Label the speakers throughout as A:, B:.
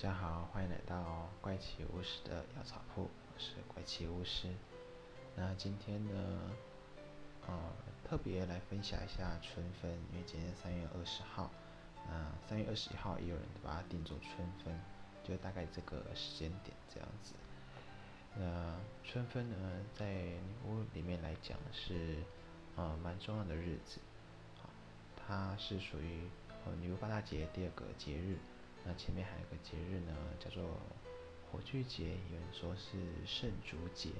A: 大家好，欢迎来到怪奇巫师的药草铺，我是怪奇巫师。那今天呢，呃，特别来分享一下春分，因为今天三月二十号，那三月二十一号也有人把它定做春分，就大概这个时间点这样子。那春分呢，在女巫里面来讲是呃蛮重要的日子，它是属于呃女巫八大节第二个节日。那前面还有个节日呢，叫做火炬节，有人说是圣烛节。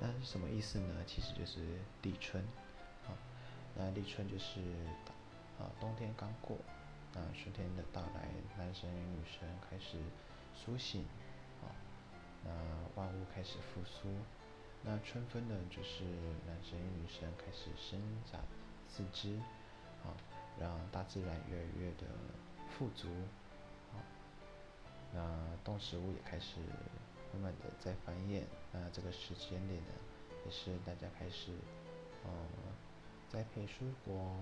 A: 那是什么意思呢？其实就是立春，啊，那立春就是啊冬天刚过，那春天的到来，男神与女神开始苏醒，啊，那万物开始复苏。那春分呢，就是男神与女神开始伸展四肢，啊，让大自然越来越的富足。那动植物也开始慢慢的在繁衍，那这个时间点呢，也是大家开始，嗯，栽培蔬果，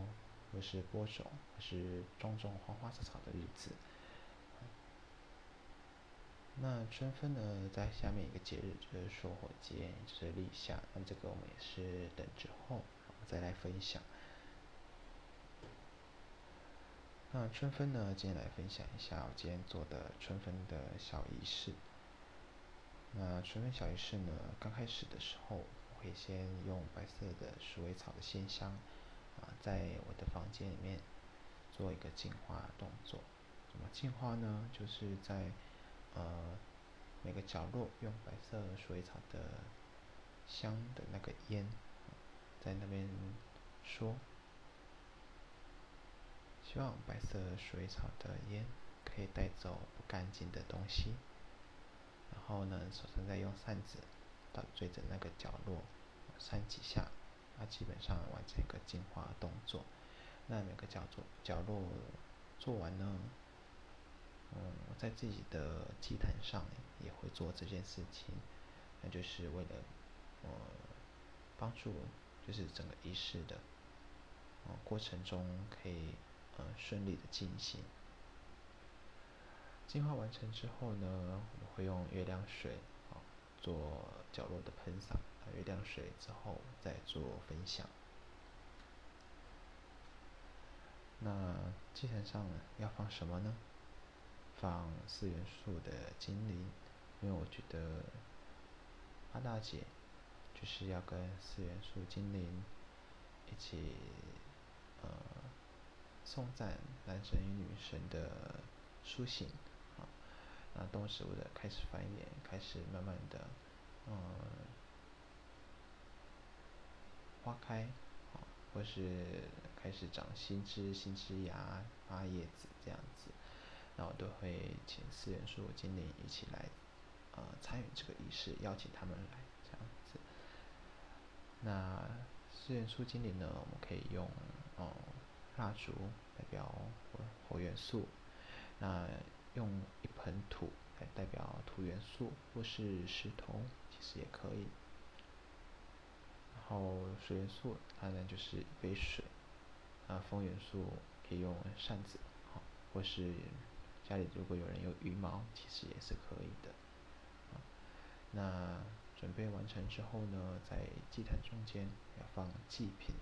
A: 或是播种，或是种种花花草草的日子。那春分呢，在下面一个节日就是收获节，就是立夏，那这个我们也是等之后再来分享。那春分呢？今天来分享一下我今天做的春分的小仪式。那春分小仪式呢？刚开始的时候，我会先用白色的鼠尾草的鲜香啊，在我的房间里面做一个净化动作。怎么净化呢？就是在呃每个角落用白色鼠尾草的香的那个烟，在那边说。希望白色水草的烟可以带走不干净的东西。然后呢，手上再用扇子打对着那个角落扇几下，那基本上完成一个净化动作。那每个角落角落做完呢，嗯，在自己的祭坛上也会做这件事情，那就是为了呃帮助，就是整个仪式的呃过程中可以。呃，顺利的进行。净化完成之后呢，我们会用月亮水啊做角落的喷洒。月亮水之后再做分享。那祭坛上要放什么呢？放四元素的精灵，因为我觉得阿大姐就是要跟四元素精灵一起呃。颂赞男神与女神的苏醒，啊，那动植物的开始繁衍，开始慢慢的，嗯，花开，啊，或是开始长新枝、新枝芽、发叶子这样子，那我都会请四元素精灵一起来，呃，参与这个仪式，邀请他们来这样子。那四元素精灵呢，我们可以用，哦。蜡烛代表火火元素，那用一盆土来代表土元素，或是石头其实也可以。然后水元素当然就是一杯水，啊风元素可以用扇子，好，或是家里如果有人有羽毛，其实也是可以的。那准备完成之后呢，在祭坛中间要放祭品。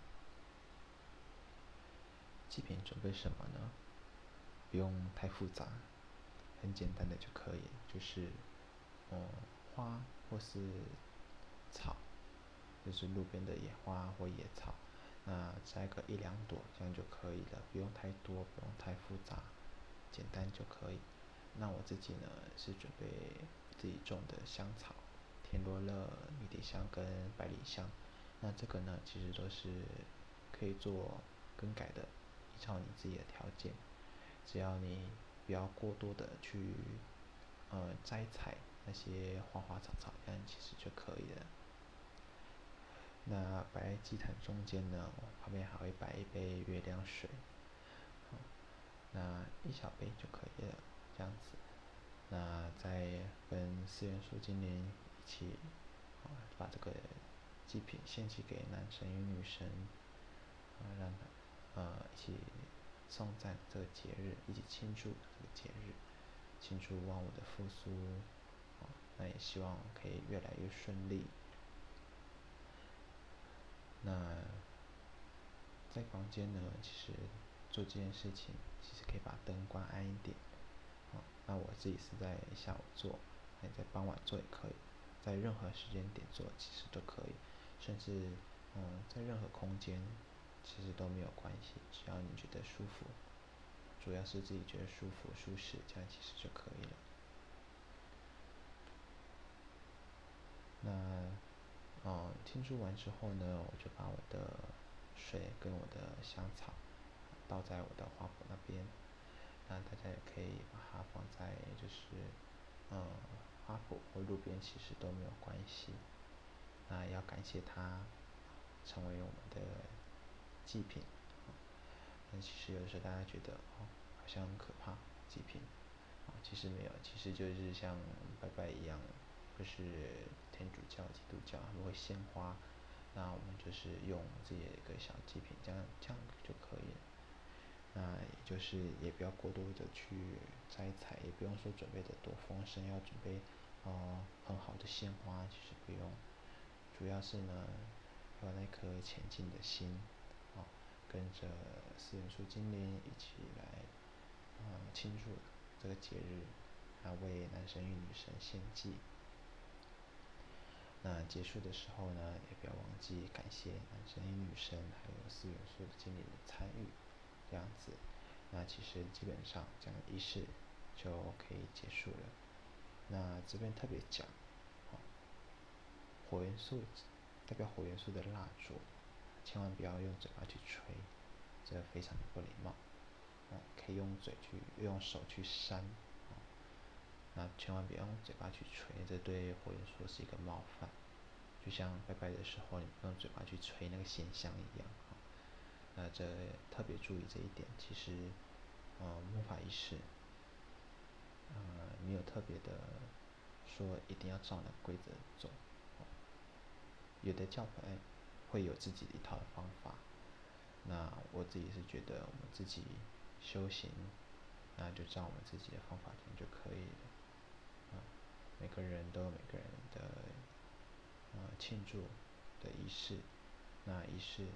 A: 祭品准备什么呢？不用太复杂，很简单的就可以，就是，嗯，花或是草，就是路边的野花或野草，那摘个一两朵这样就可以了，不用太多，不用太复杂，简单就可以。那我自己呢是准备自己种的香草，田螺乐、迷迭香跟百里香，那这个呢其实都是可以做更改的。照你自己的条件，只要你不要过多的去呃摘采那些花花草草，这样其实就可以了。那摆在祭坛中间呢，旁边还会摆一杯月亮水，那一小杯就可以了，这样子。那再跟四元素精灵一起，把这个祭品献祭给男神与女神，啊，让他。呃，一起颂赞这个节日，一起庆祝这个节日，庆祝万物的复苏，那也希望可以越来越顺利。那在房间呢，其实做这件事情，其实可以把灯关暗一点。那我自己是在下午做，那在傍晚做也可以，在任何时间点做其实都可以，甚至嗯在任何空间其实都没有关系，只要你觉得舒服，主要是自己觉得舒服舒适，这样其实就可以了。那嗯庆祝完之后呢，我就把我的水跟我的香草倒在我的花圃那边。那大家也可以把它放在就是，嗯，花圃或路边其实都没有关系。那要感谢它，成为我们的祭品。那其实有时候大家觉得哦，好像很可怕，祭品。啊其实没有，其实就是像拜拜一样，就是天主教、基督教他们会献花，那我们就是用这些一个小祭品，这样这样就可以了。那也就是也不要过多的去摘采，也不用说准备的多丰盛，要准备呃很好的鲜花，其实不用，主要是呢有那颗前进的心，跟着四元素精灵一起来啊庆祝这个节日，啊为男神与女神献祭。那结束的时候呢，也不要忘记感谢男神与女神，还有四元素精灵的参与。这样子，那其实基本上这样仪式就可以结束了。那这边特别讲，火元素代表火元素的蜡烛，千万不要用嘴巴去吹，这非常的不礼貌。啊可以用嘴去，用手去扇。那千万别用嘴巴去吹，这对火元素是一个冒犯。就像拜拜的时候，你用嘴巴去吹那个线香一样。那这特别注意这一点，其实，呃，魔法仪式，呃，没有特别的说一定要照那规则走。有的教派会有自己的一套方法，那我自己是觉得我们自己修行，那就照我们自己的方法做就可以了。啊每个人都有每个人的呃庆祝的仪式，那仪式。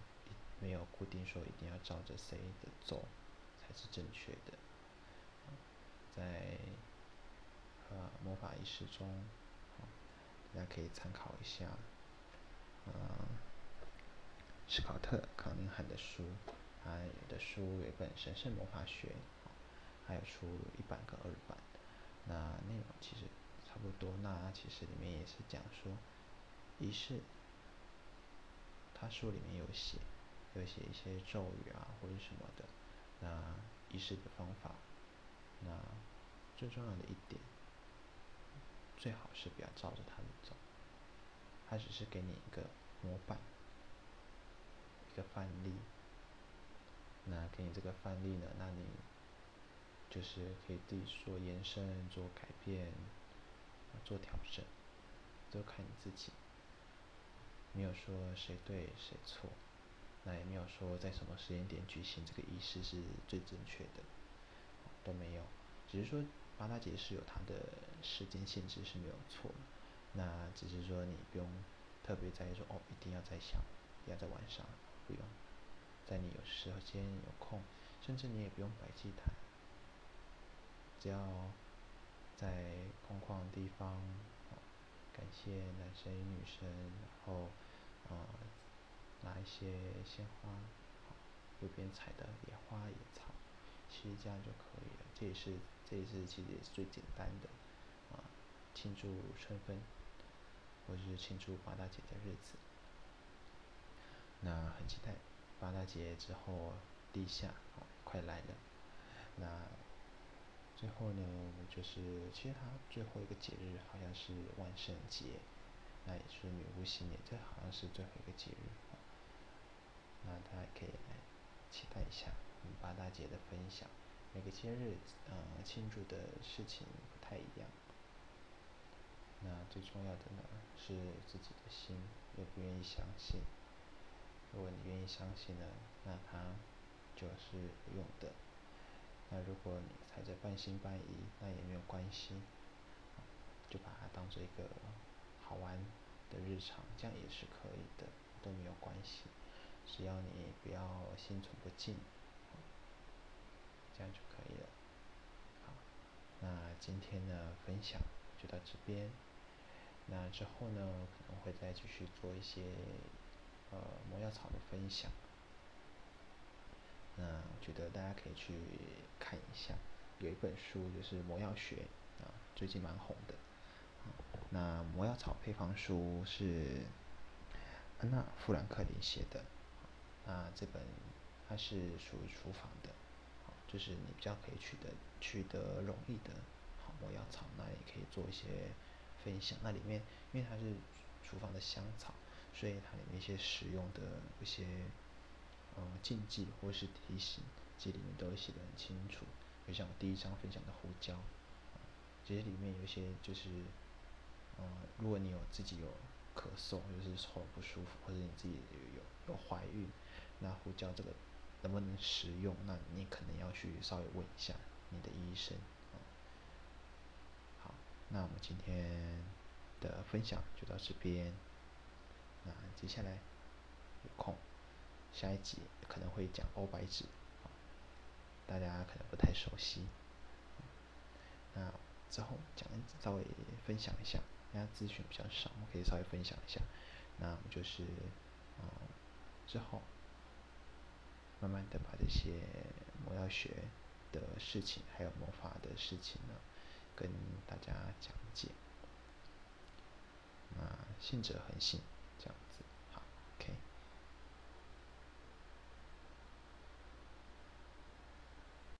A: 没有固定说一定要照着谁的走才是正确的，在呃魔法仪式中，大家可以参考一下，嗯，史考特·康宁汉的书，他的书有一本《神圣魔法学》，还有出一版跟二版，那内容其实差不多，那其实里面也是讲说仪式，他书里面有写。有写一些咒语啊，或者什么的，那仪式的方法，那最重要的一点，最好是不要照着他们走，他只是给你一个模板，范例，那给你这个范例呢，那你就是可以自己做延伸、做改变、做调整，都看你自己，没有说谁对谁错。那也没有说在什么时间点举行这个仪式是最正确的，都没有，只是说八大节是有它的时间限制是没有错，那只是说你不用特别在意说哦一定要在下午，要在晚上，不用，在你有时间有空，甚至你也不用摆祭坛，只要在空旷的地方，感谢男神与女神，然后啊。拿一些鲜花，路边采的野花野草，其实这样就可以了。这也是这也是其实也是最简单的啊，庆祝春分，或者是庆祝八大节的日子。那很期待八大节之后立夏哦快来了。那最后呢，就是其实它最后一个节日好像是万圣节，那也是女巫新年，这好像是最后一个节日。那大家可以来期待一下我们八大节的分享。每个节日，呃，庆祝的事情不太一样。那最重要的呢，是自己的心愿不愿意相信。如果你愿意相信呢，那它就是有用的。那如果你还在半信半疑，那也没有关系，就把它当做一个好玩的日常，这样也是可以的，都没有关系，只要你不要心存不敬，这样就可以了。好，那今天的分享就到这边，那之后呢可能会再继续做一些呃魔药草的分享。那我觉得大家可以去看一下，有一本书就是《魔药学》，啊，最近蛮红的。那《魔药草配方书》是安娜·富兰克林写的，那这本它是属于厨房的，就是你比较可以取得取得容易的好魔药草，那也可以做一些分享。那里面因为它是厨房的香草，所以它里面一些使用的一些。呃，禁忌或是提醒，这里面都写的很清楚。就像我第一章分享的胡椒，其实里面有一些就是，呃，如果你有自己有咳嗽，或者是喉咙不舒服，或者你自己有有怀孕，那胡椒这个能不能食用？那你可能要去稍微问一下你的医生。好，那我们今天的分享就到这边，那接下来有空。下一集可能会讲欧白纸，大家可能不太熟悉。那之后讲稍微分享一下，大家咨询比较少，我可以稍微分享一下。那就是，嗯，之后慢慢的把这些魔药学的事情，还有魔法的事情呢，跟大家讲解。那信者恒信，这样子，好，OK。